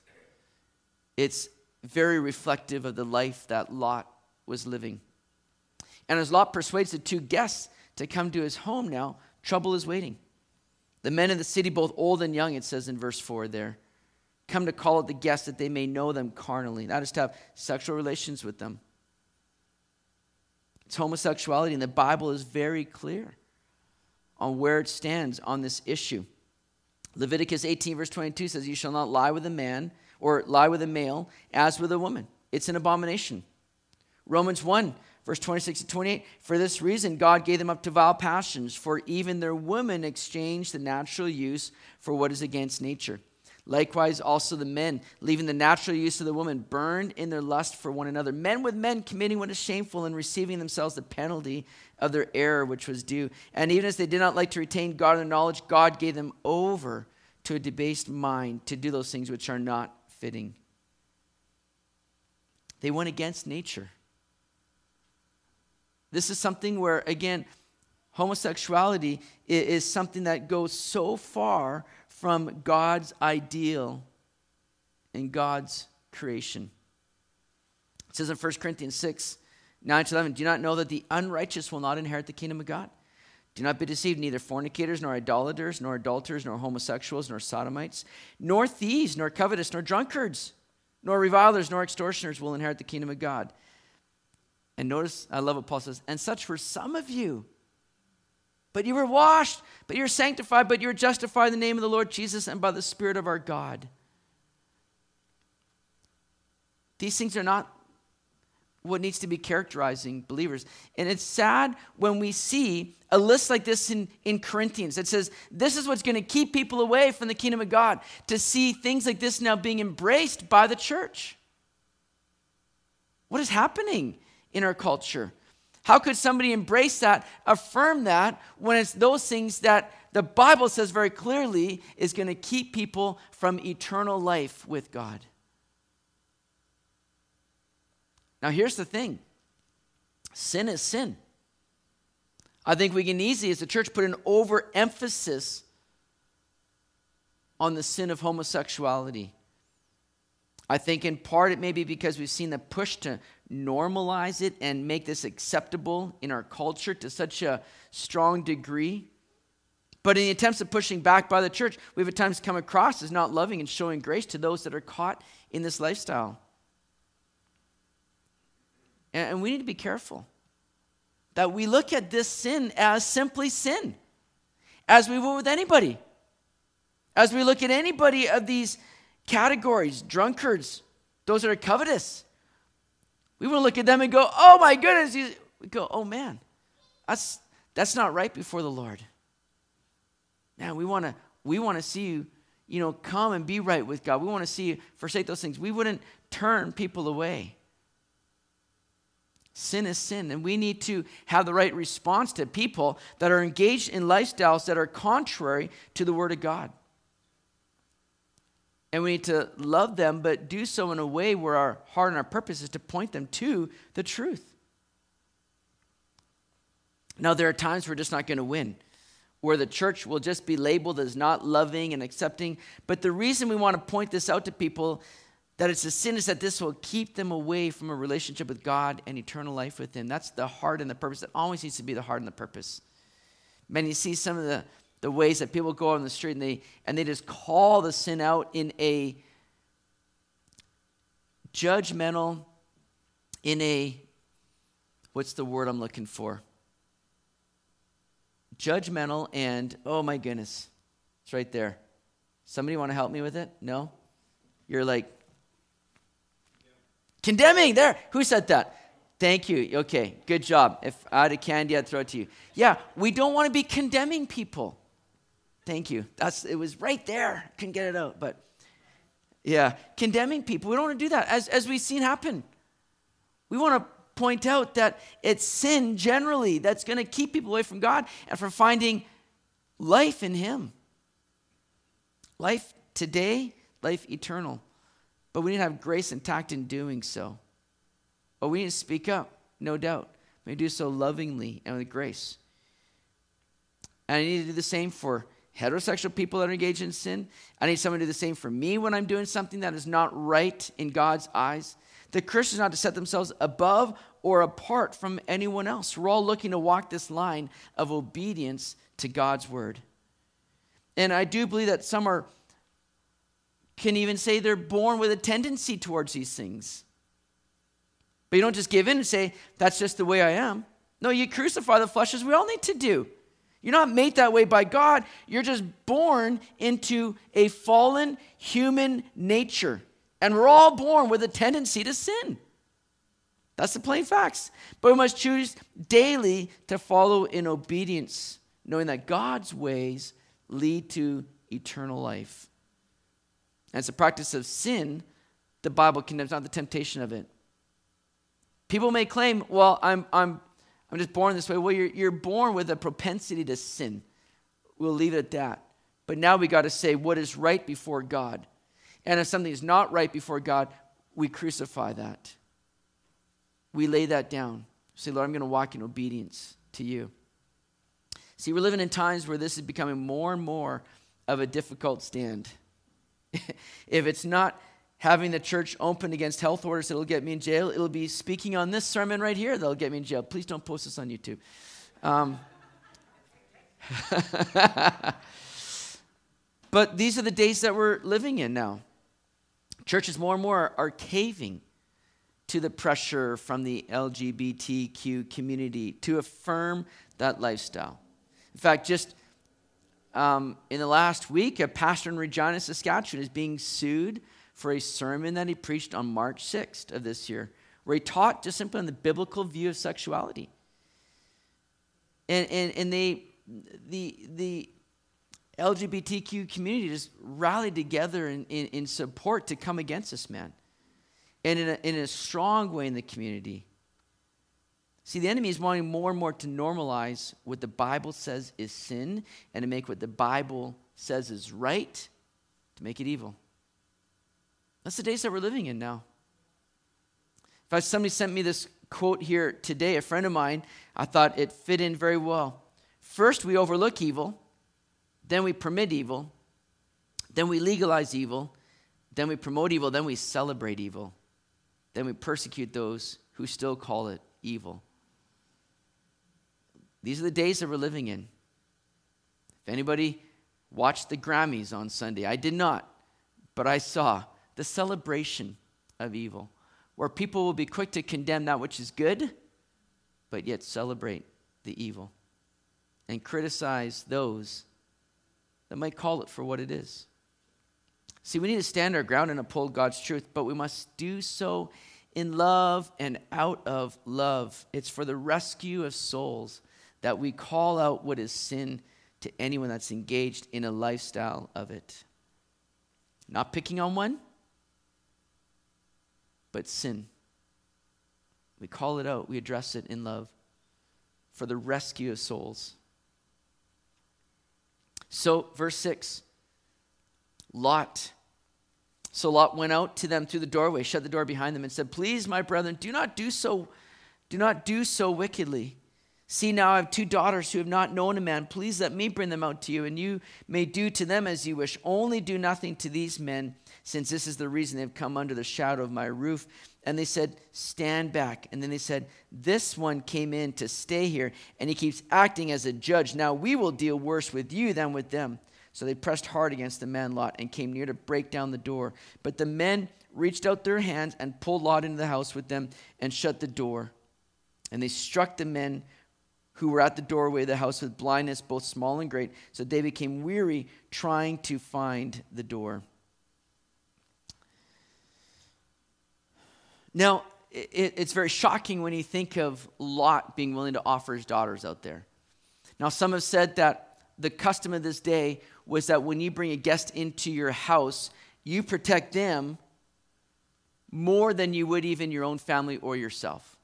It's very reflective of the life that Lot was living. And as Lot persuades the two guests to come to his home now, trouble is waiting. The men of the city, both old and young, it says in verse 4 there, come to call out the guests that they may know them carnally. That is to have sexual relations with them. It's homosexuality, and the Bible is very clear on where it stands on this issue. Leviticus 18, verse 22 says, You shall not lie with a man or lie with a male as with a woman. It's an abomination. Romans 1, verse 26 to 28 For this reason, God gave them up to vile passions, for even their women exchanged the natural use for what is against nature. Likewise, also the men, leaving the natural use of the woman, burned in their lust for one another. Men with men committing what is shameful and receiving themselves the penalty of their error which was due. And even as they did not like to retain God in their knowledge, God gave them over to a debased mind to do those things which are not fitting. They went against nature. This is something where, again, homosexuality is something that goes so far from God's ideal and God's creation. It says in 1 Corinthians 6 9 to 11, Do not know that the unrighteous will not inherit the kingdom of God? Do not be deceived, neither fornicators, nor idolaters, nor adulterers, nor homosexuals, nor sodomites, nor thieves, nor covetous, nor drunkards, nor revilers, nor extortioners will inherit the kingdom of God. And notice, I love what Paul says, and such were some of you. But you were washed, but you're sanctified, but you're justified in the name of the Lord Jesus and by the Spirit of our God. These things are not what needs to be characterizing believers. And it's sad when we see a list like this in, in Corinthians that says this is what's going to keep people away from the kingdom of God, to see things like this now being embraced by the church. What is happening in our culture? How could somebody embrace that, affirm that, when it's those things that the Bible says very clearly is going to keep people from eternal life with God? Now, here's the thing sin is sin. I think we can easily, as a church, put an overemphasis on the sin of homosexuality. I think in part it may be because we've seen the push to normalize it and make this acceptable in our culture to such a strong degree. But in the attempts of pushing back by the church, we've at times come across as not loving and showing grace to those that are caught in this lifestyle. And we need to be careful that we look at this sin as simply sin, as we would with anybody. As we look at anybody of these categories, drunkards, those that are covetous, we to look at them and go, oh my goodness. We go, oh man, that's, that's not right before the Lord. Man, we want to we want to see you, you know, come and be right with God. We want to see you forsake those things. We wouldn't turn people away. Sin is sin, and we need to have the right response to people that are engaged in lifestyles that are contrary to the Word of God. And we need to love them, but do so in a way where our heart and our purpose is to point them to the truth. Now, there are times we're just not going to win, where the church will just be labeled as not loving and accepting. But the reason we want to point this out to people that it's a sin is that this will keep them away from a relationship with God and eternal life with Him. That's the heart and the purpose. That always needs to be the heart and the purpose. Man, you see some of the the ways that people go on the street and they and they just call the sin out in a judgmental in a what's the word I'm looking for? Judgmental and oh my goodness. It's right there. Somebody want to help me with it? No? You're like condemning there. Who said that? Thank you. Okay, good job. If I had a candy, I'd throw it to you. Yeah, we don't want to be condemning people. Thank you. That's it was right there. Couldn't get it out, but yeah, condemning people. We don't want to do that. As as we've seen happen. We want to point out that it's sin generally that's going to keep people away from God and from finding life in Him. Life today, life eternal. But we need to have grace and tact in doing so. But we need to speak up, no doubt. We do so lovingly and with grace. And I need to do the same for heterosexual people that are engaged in sin. I need someone to do the same for me when I'm doing something that is not right in God's eyes. The Christians not to set themselves above or apart from anyone else. We're all looking to walk this line of obedience to God's word. And I do believe that some are can even say they're born with a tendency towards these things. But you don't just give in and say, that's just the way I am. No, you crucify the flesh as we all need to do. You're not made that way by God. You're just born into a fallen human nature. And we're all born with a tendency to sin. That's the plain facts. But we must choose daily to follow in obedience, knowing that God's ways lead to eternal life. And it's a practice of sin, the Bible condemns, not the temptation of it. People may claim, well, I'm, I'm, I'm just born this way. Well, you're, you're born with a propensity to sin. We'll leave it at that. But now we got to say what is right before God. And if something is not right before God, we crucify that. We lay that down. Say, Lord, I'm going to walk in obedience to you. See, we're living in times where this is becoming more and more of a difficult stand. if it's not having the church open against health orders that'll get me in jail, it'll be speaking on this sermon right here that'll get me in jail. Please don't post this on YouTube. Um, but these are the days that we're living in now. Churches more and more are, caving to the pressure from the LGBTQ community to affirm that lifestyle. In fact, just um, in the last week, a pastor in Regina, Saskatchewan, is being sued for a sermon that he preached on March 6th of this year, where he taught just simply on the biblical view of sexuality. And, and, and they, the, the LGBTQ community just rallied together in, in, in support to come against this man. And in a, in a strong way in the community. See, the enemy is wanting more and more to normalize what the Bible says is sin and to make what the Bible says is right, to make it evil. That's the days that we're living in now. In fact, somebody sent me this quote here today, a friend of mine. I thought it fit in very well. First, we overlook evil, then we permit evil, then we legalize evil, then we promote evil, then we celebrate evil, then we persecute those who still call it evil. These are the days that we're living in. If anybody watched the Grammys on Sunday, I did not, but I saw the celebration of evil, where people will be quick to condemn that which is good, but yet celebrate the evil and criticize those that might call it for what it is. See, we need to stand our ground and uphold God's truth, but we must do so in love and out of love. It's for the rescue of souls that we call out what is sin to anyone that's engaged in a lifestyle of it. Not picking on one, but sin. We call it out, we address it in love for the rescue of souls. So, verse 6 Lot. So Lot went out to them through the doorway, shut the door behind them, and said, Please, my brethren, do not do so, do not do so wickedly. See now, I have two daughters who have not known a man. Please let me bring them out to you, and you may do to them as you wish. Only do nothing to these men, since this is the reason they've come under the shadow of my roof. And they said, Stand back. And then they said, This one came in to stay here, and he keeps acting as a judge. Now we will deal worse with you than with them. So they pressed hard against the man Lot and came near to break down the door. But the men reached out their hands and pulled Lot into the house with them and shut the door. And they struck the men who were at the doorway of the house with blindness, both small and great. So they became weary trying to find the door. Now, it, it's very shocking when you think of Lot being willing to offer his daughters out there. Now, some have said that the custom of this day was that when you bring a guest into your house, you protect them more than you would even your own family or yourself.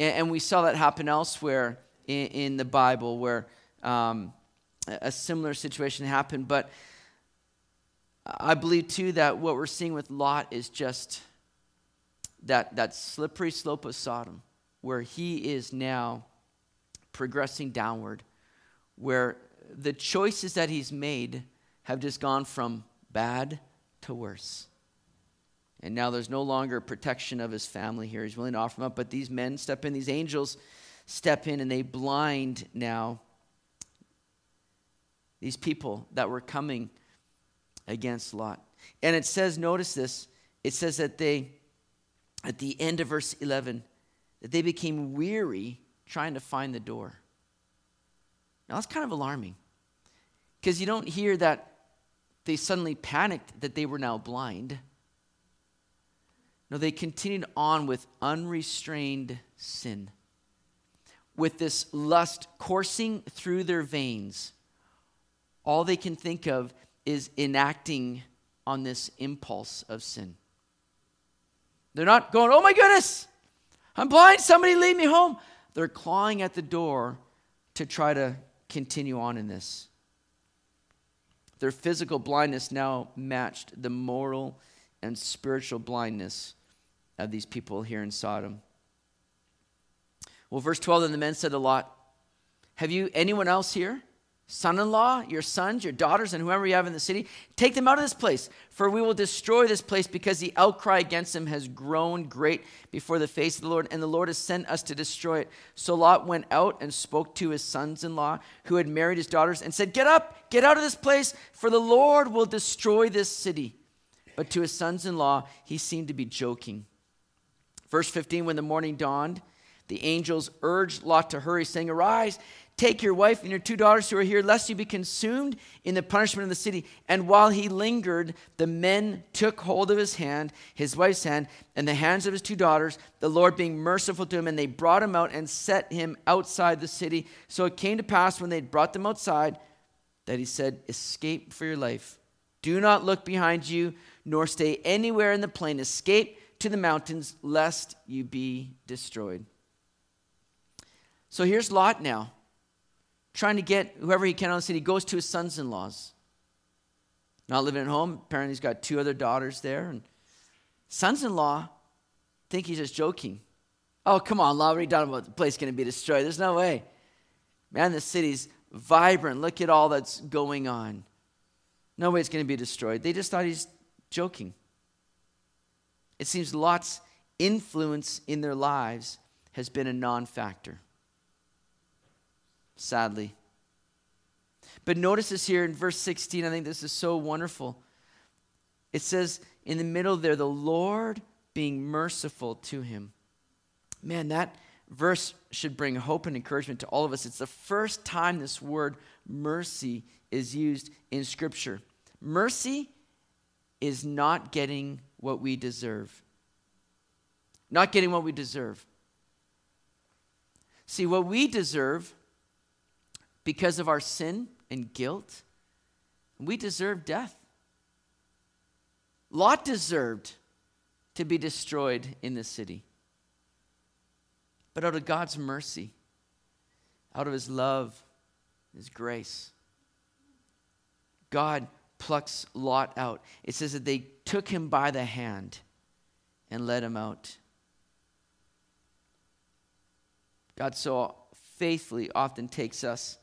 And, and we saw that happen elsewhere in, in the Bible where um, a similar situation happened. But I believe too that what we're seeing with Lot is just that, that slippery slope of Sodom, where he is now progressing downward, where the choices that he's made have just gone from bad to worse. And now there's no longer protection of his family here. He's willing to offer them up. But these men step in, these angels step in, and they blind now these people that were coming against Lot. And it says, notice this, it says that they, at the end of verse 11, that they became weary trying to find the door. Now that's kind of alarming because you don't hear that they suddenly panicked that they were now blind. No, they continued on with unrestrained sin, with this lust coursing through their veins. All they can think of is enacting on this impulse of sin. They're not going, oh my goodness, I'm blind, somebody lead me home. They're clawing at the door to try to continue on in this. Their physical blindness now matched the moral and spiritual blindness of these people here in Sodom. Well, verse 12, then the men said to Lot, Have you anyone else here? Son in law, your sons, your daughters, and whoever you have in the city, take them out of this place, for we will destroy this place because the outcry against them has grown great before the face of the Lord, and the Lord has sent us to destroy it. So Lot went out and spoke to his sons in law, who had married his daughters, and said, Get up, get out of this place, for the Lord will destroy this city. But to his sons in law, he seemed to be joking. Verse 15 When the morning dawned, the angels urged Lot to hurry, saying, Arise Take your wife and your two daughters who are here, lest you be consumed in the punishment of the city. And while he lingered, the men took hold of his hand, his wife's hand, and the hands of his two daughters, the Lord being merciful to him, and they brought him out and set him outside the city. So it came to pass when they brought them outside that he said, Escape for your life. Do not look behind you, nor stay anywhere in the plain. Escape to the mountains, lest you be destroyed. So here's Lot now trying to get whoever he can of the city, goes to his sons in laws. Not living at home. Apparently, he's got two other daughters there. And sons in law think he's just joking. Oh, come on, Lot, what are you talking about? The place going to be destroyed. There's no way. Man, the city's vibrant. Look at all that's going on. No way it's going to be destroyed. They just thought he's joking. It seems Lot's influence in their lives has been a non factor sadly. But notice this here in verse 16. I think this is so wonderful. It says in the middle there, the Lord being merciful to him. Man, that verse should bring hope and encouragement to all of us. It's the first time this word mercy is used in Scripture. Mercy is not getting what we deserve. Not getting what we deserve. See, what we deserve because of our sin and guilt, we deserve death. Lot deserved to be destroyed in the city. But out of God's mercy, out of his love, his grace, God plucks Lot out. It says that they took him by the hand and led him out. God so faithfully often takes us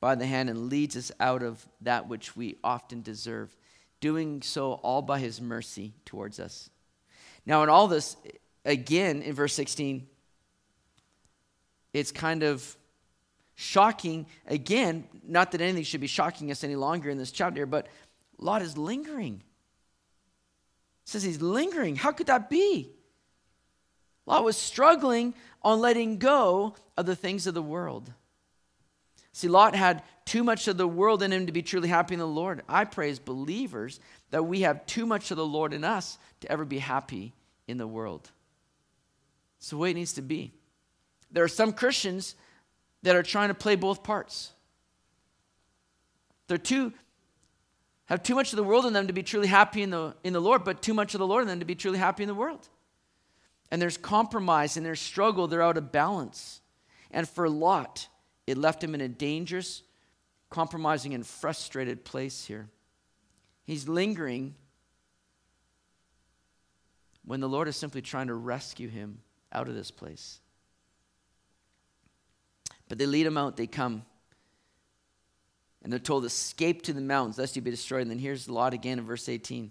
by the hand and leads us out of that which we often deserve, doing so all by his mercy towards us. Now, in all this, again, in verse 16, it's kind of shocking. Again, not that anything should be shocking us any longer in this chapter, but Lot is lingering. It says he's lingering. How could that be? Lot was struggling on letting go of the things of the world. See, Lot had too much of the world in him to be truly happy in the Lord. I pray as believers that we have too much of the Lord in us to ever be happy in the world. It's the way it needs to be. There are some Christians that are trying to play both parts. They're too have too much of the world in them to be truly happy in the, in the Lord, but too much of the Lord in them to be truly happy in the world. And there's compromise and there's struggle, they're out of balance. And for Lot, it left him in a dangerous, compromising, and frustrated place here. He's lingering when the Lord is simply trying to rescue him out of this place. But they lead him out, they come. And they're told, Escape to the mountains, lest you be destroyed. And then here's Lot again in verse 18.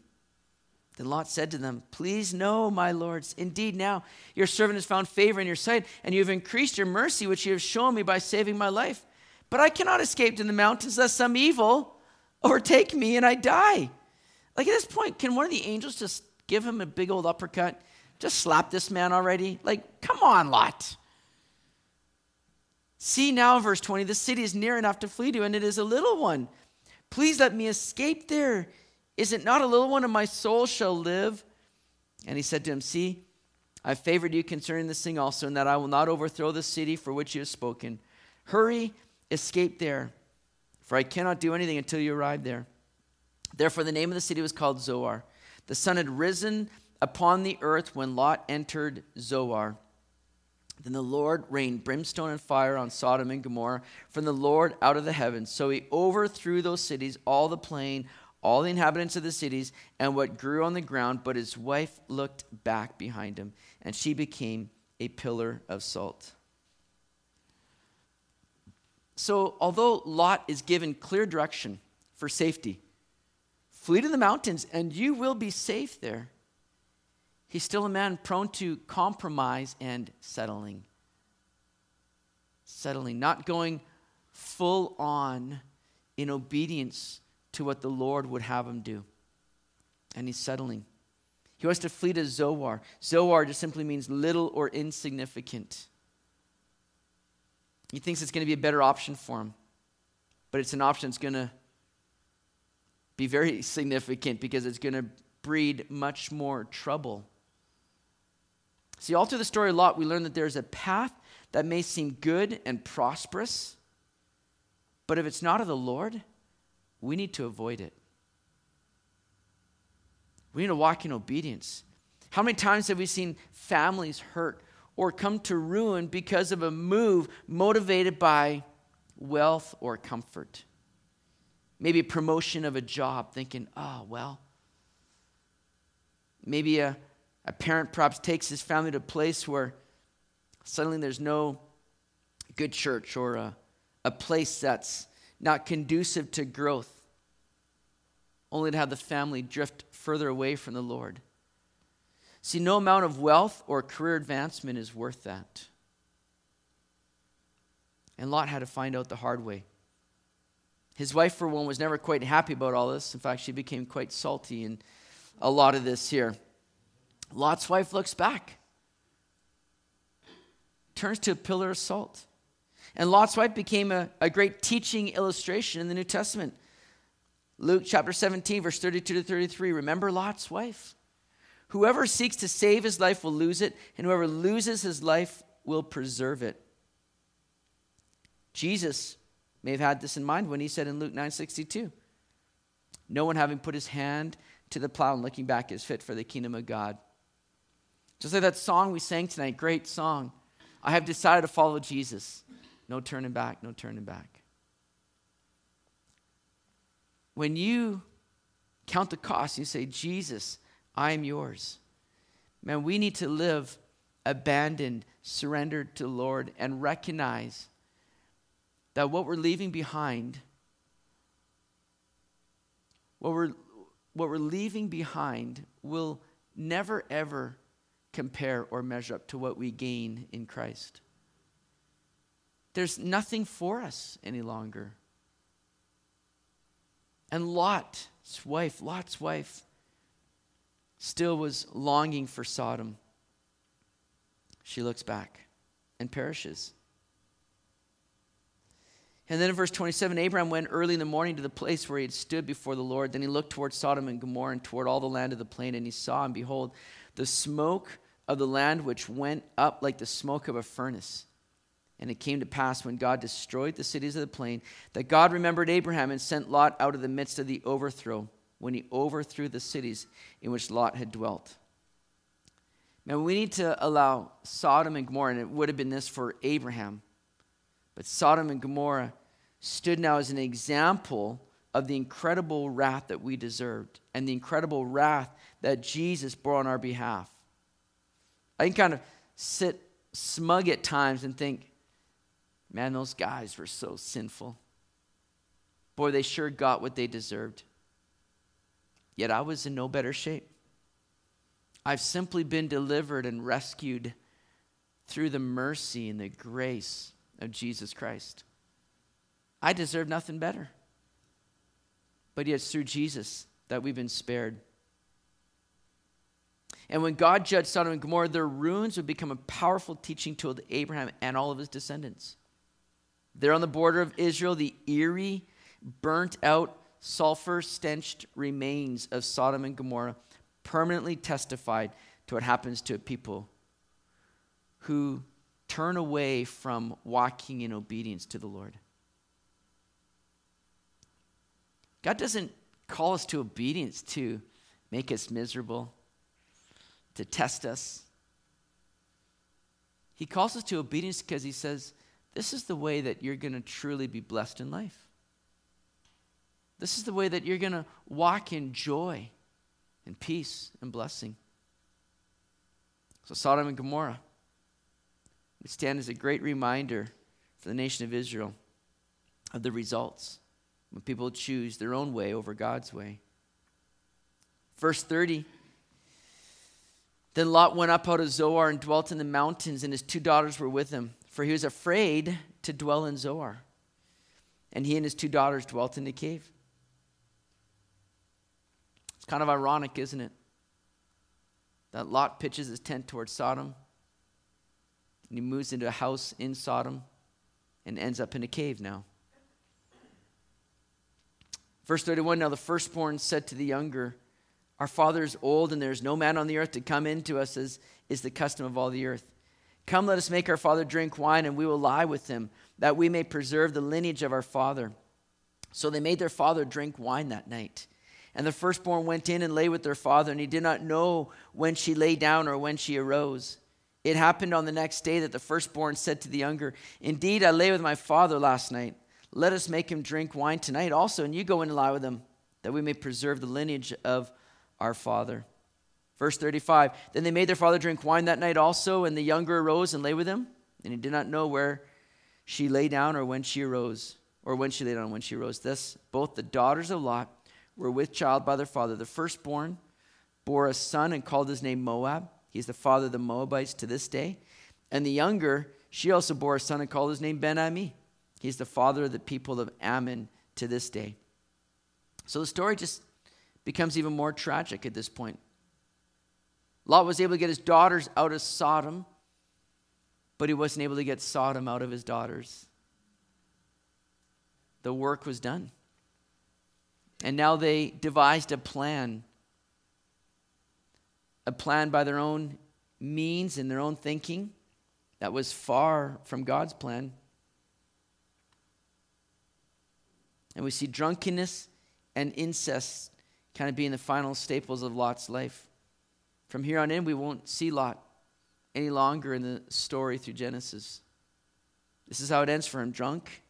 Then Lot said to them, Please know, my lords, indeed now your servant has found favor in your sight, and you have increased your mercy, which you have shown me by saving my life. But I cannot escape to the mountains, lest some evil overtake me and I die. Like at this point, can one of the angels just give him a big old uppercut? Just slap this man already? Like, come on, Lot. See now, verse 20, the city is near enough to flee to, and it is a little one. Please let me escape there is it not a little one of my soul shall live? And he said to him, See, I favored you concerning this thing also, and that I will not overthrow the city for which you have spoken. Hurry, escape there, for I cannot do anything until you arrive there. Therefore, the name of the city was called Zoar. The sun had risen upon the earth when Lot entered Zoar. Then the Lord rained brimstone and fire on Sodom and Gomorrah from the Lord out of the heavens. So he overthrew those cities, all the plain, all the inhabitants of the cities, and what grew on the ground. But his wife looked back behind him, and she became a pillar of salt. So, although Lot is given clear direction for safety, flee to the mountains and you will be safe there. He's still a man prone to compromise and settling. Settling, not going full on in obedience to what the Lord would have him do. And he's settling. He wants to flee to Zoar. Zoar just simply means little or insignificant. He thinks it's going to be a better option for him, but it's an option that's going to be very significant because it's going to breed much more trouble. See, all through the story of Lot, we learn that there's a path that may seem good and prosperous, but if it's not of the Lord, we need to avoid it. We need to walk in obedience. How many times have we seen families hurt or come to ruin because of a move motivated by wealth or comfort? Maybe promotion of a job, thinking, oh, well. Maybe a a parent perhaps takes his family to a place where suddenly there's no good church or a, a place that's not conducive to growth, only to have the family drift further away from the Lord. See, no amount of wealth or career advancement is worth that. And Lot had to find out the hard way. His wife, for one, was never quite happy about all this. In fact, she became quite salty in a lot of this here. Lot's wife looks back, turns to a pillar of salt. And Lot's wife became a, a great teaching illustration in the New Testament. Luke chapter 17, verse 32 to 33. Remember Lot's wife? Whoever seeks to save his life will lose it, and whoever loses his life will preserve it. Jesus may have had this in mind when he said in Luke 9:62, "No one having put his hand to the plow and looking back is fit for the kingdom of God." Just like that song we sang tonight, great song. I have decided to follow Jesus. No turning back, no turning back. When you count the cost, you say, Jesus, I am yours. Man, we need to live abandoned, surrendered to the Lord, and recognize that what we're leaving behind, what we're, what we're leaving behind will never, ever compare or measure up to what we gain in Christ. There's nothing for us any longer. And Lot's wife, Lot's wife, still was longing for Sodom. She looks back and perishes. And then in verse 27, Abraham went early in the morning to the place where he had stood before the Lord. Then he looked toward Sodom and Gomorrah and toward all the land of the plain, and he saw, and behold, the smoke of the land which went up like the smoke of a furnace. And it came to pass when God destroyed the cities of the plain that God remembered Abraham and sent Lot out of the midst of the overthrow when he overthrew the cities in which Lot had dwelt. Now, we need to allow Sodom and Gomorrah, and it would have been this for Abraham, but Sodom and Gomorrah stood now as an example of the incredible wrath that we deserved and the incredible wrath that Jesus bore on our behalf. I can kind of sit smug at times and think, man, those guys were so sinful. Boy, they sure got what they deserved. Yet I was in no better shape. I've simply been delivered and rescued through the mercy and the grace of Jesus Christ. I deserve nothing better. But yet it's through Jesus that we've been spared. And when God judged Sodom and Gomorrah, their ruins would become a powerful teaching tool to Abraham and all of his descendants. There on the border of Israel, the eerie, burnt out, sulfur stenched remains of Sodom and Gomorrah permanently testified to what happens to a people who turn away from walking in obedience to the Lord. God doesn't call us to obedience to make us miserable, to test us. He calls us to obedience because he says, This is the way that you're going to truly be blessed in life. This is the way that you're going to walk in joy and peace and blessing. So, Sodom and Gomorrah stand as a great reminder for the nation of Israel of the results when people choose their own way over God's way. Verse 30 Then Lot went up out of Zoar and dwelt in the mountains, and his two daughters were with him, for he was afraid to dwell in Zoar. And he and his two daughters dwelt in the cave. It's kind of ironic, isn't it? That Lot pitches his tent towards Sodom, and he moves into a house in Sodom and ends up in a cave now. Verse 31 Now the firstborn said to the younger, Our father is old, and there is no man on the earth to come in to us, as is the custom of all the earth. Come, let us make our father drink wine, and we will lie with him, that we may preserve the lineage of our father. So they made their father drink wine that night. And the firstborn went in and lay with their father, and he did not know when she lay down or when she arose. It happened on the next day that the firstborn said to the younger, Indeed, I lay with my father last night. Let us make him drink wine tonight also, and you go in and lie with him, that we may preserve the lineage of our father. Verse 35 Then they made their father drink wine that night also, and the younger arose and lay with him, and he did not know where she lay down or when she arose, or when she lay down when she arose. Thus, both the daughters of Lot were with child by their father. The firstborn bore a son and called his name Moab. He's the father of the Moabites to this day. And the younger, she also bore a son and called his name Ben Ami. He's the father of the people of Ammon to this day. So the story just becomes even more tragic at this point. Lot was able to get his daughters out of Sodom, but he wasn't able to get Sodom out of his daughters. The work was done. And now they devised a plan, a plan by their own means and their own thinking that was far from God's plan. And we see drunkenness and incest kind of being the final staples of Lot's life. From here on in, we won't see Lot any longer in the story through Genesis. This is how it ends for him drunk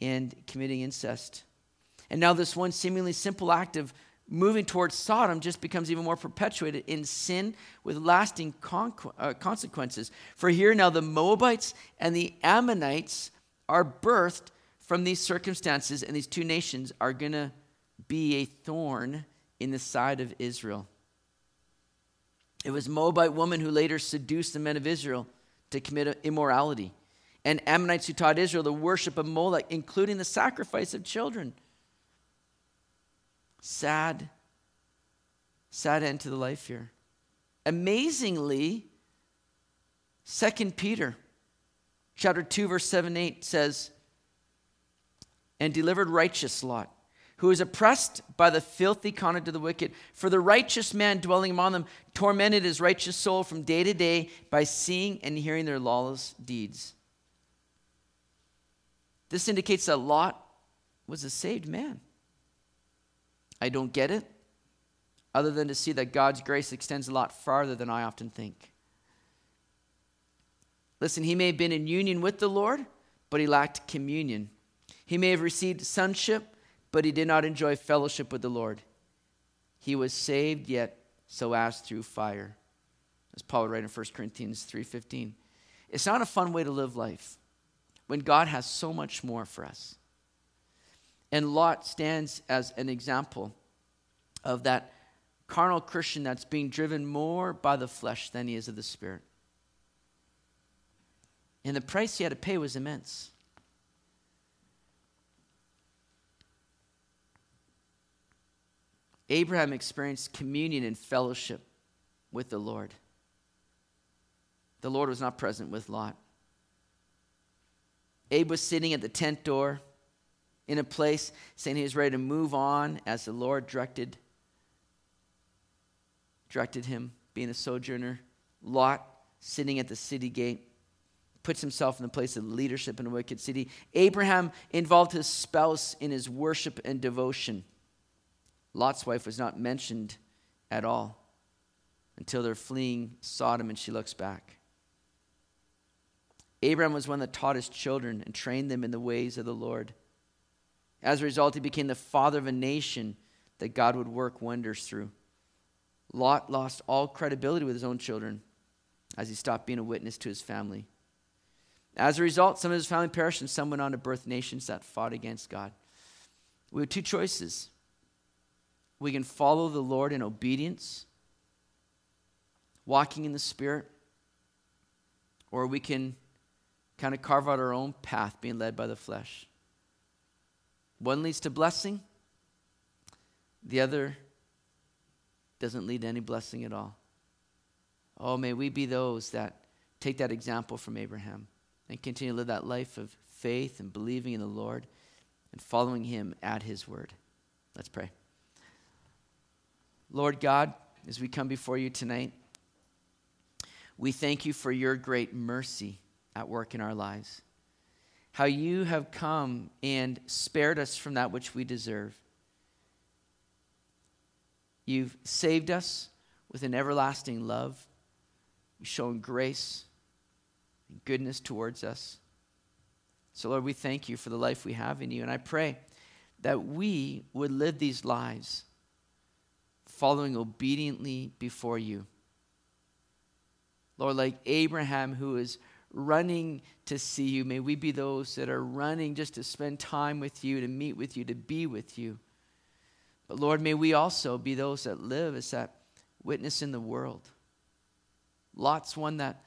and committing incest. And now, this one seemingly simple act of moving towards Sodom just becomes even more perpetuated in sin with lasting conqu- uh, consequences. For here now, the Moabites and the Ammonites are birthed from these circumstances, and these two nations are going to be a thorn in the side of Israel. It was Moabite woman who later seduced the men of Israel to commit immorality, and Ammonites who taught Israel the worship of Moloch, including the sacrifice of children. Sad, sad end to the life here. Amazingly, 2 Peter chapter 2, verse 7 8 says, and delivered righteous Lot, who was oppressed by the filthy conduct of the wicked. For the righteous man dwelling among them tormented his righteous soul from day to day by seeing and hearing their lawless deeds. This indicates that Lot was a saved man. I don't get it, other than to see that God's grace extends a lot farther than I often think. Listen, he may have been in union with the Lord, but he lacked communion he may have received sonship, but he did not enjoy fellowship with the Lord. He was saved, yet so as through fire. As Paul would write in 1 Corinthians 3.15. It's not a fun way to live life when God has so much more for us. And Lot stands as an example of that carnal Christian that's being driven more by the flesh than he is of the spirit. And the price he had to pay was immense. Abraham experienced communion and fellowship with the Lord. The Lord was not present with Lot. Abe was sitting at the tent door in a place saying he was ready to move on as the Lord directed directed him being a sojourner. Lot sitting at the city gate puts himself in the place of leadership in a wicked city. Abraham involved his spouse in his worship and devotion. Lot's wife was not mentioned at all until they're fleeing Sodom and she looks back. Abraham was one that taught his children and trained them in the ways of the Lord. As a result, he became the father of a nation that God would work wonders through. Lot lost all credibility with his own children as he stopped being a witness to his family. As a result, some of his family perished and some went on to birth nations that fought against God. We have two choices. We can follow the Lord in obedience, walking in the Spirit, or we can kind of carve out our own path being led by the flesh. One leads to blessing, the other doesn't lead to any blessing at all. Oh, may we be those that take that example from Abraham and continue to live that life of faith and believing in the Lord and following Him at His word. Let's pray. Lord God, as we come before you tonight, we thank you for your great mercy at work in our lives. How you have come and spared us from that which we deserve. You've saved us with an everlasting love. You've shown grace and goodness towards us. So, Lord, we thank you for the life we have in you. And I pray that we would live these lives following obediently before you. Lord, like Abraham, who is running to see you, may we be those that are running just to spend time with you, to meet with you, to be with you. But Lord, may we also be those that live as that witness in the world. Lot's one that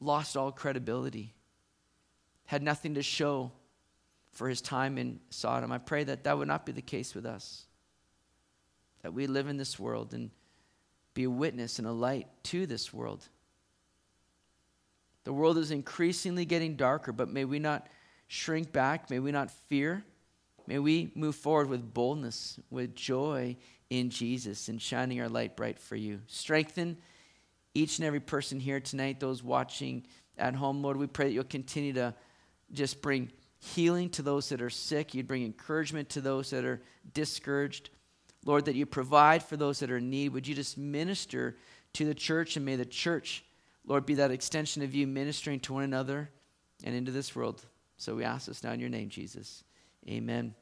lost all credibility, had nothing to show for his time in Sodom. I pray that that would not be the case with us. That we live in this world and be a witness and a light to this world. The world is increasingly getting darker, but may we not shrink back. May we not fear. May we move forward with boldness, with joy in Jesus, and shining our light bright for you. Strengthen each and every person here tonight, those watching at home. Lord, we pray that you'll continue to just bring healing to those that are sick. You'd bring encouragement to those that are discouraged. Lord, that you provide for those that are in need. Would you just minister to the church and may the church, Lord, be that extension of you ministering to one another and into this world. So we ask this now in your name, Jesus. Amen.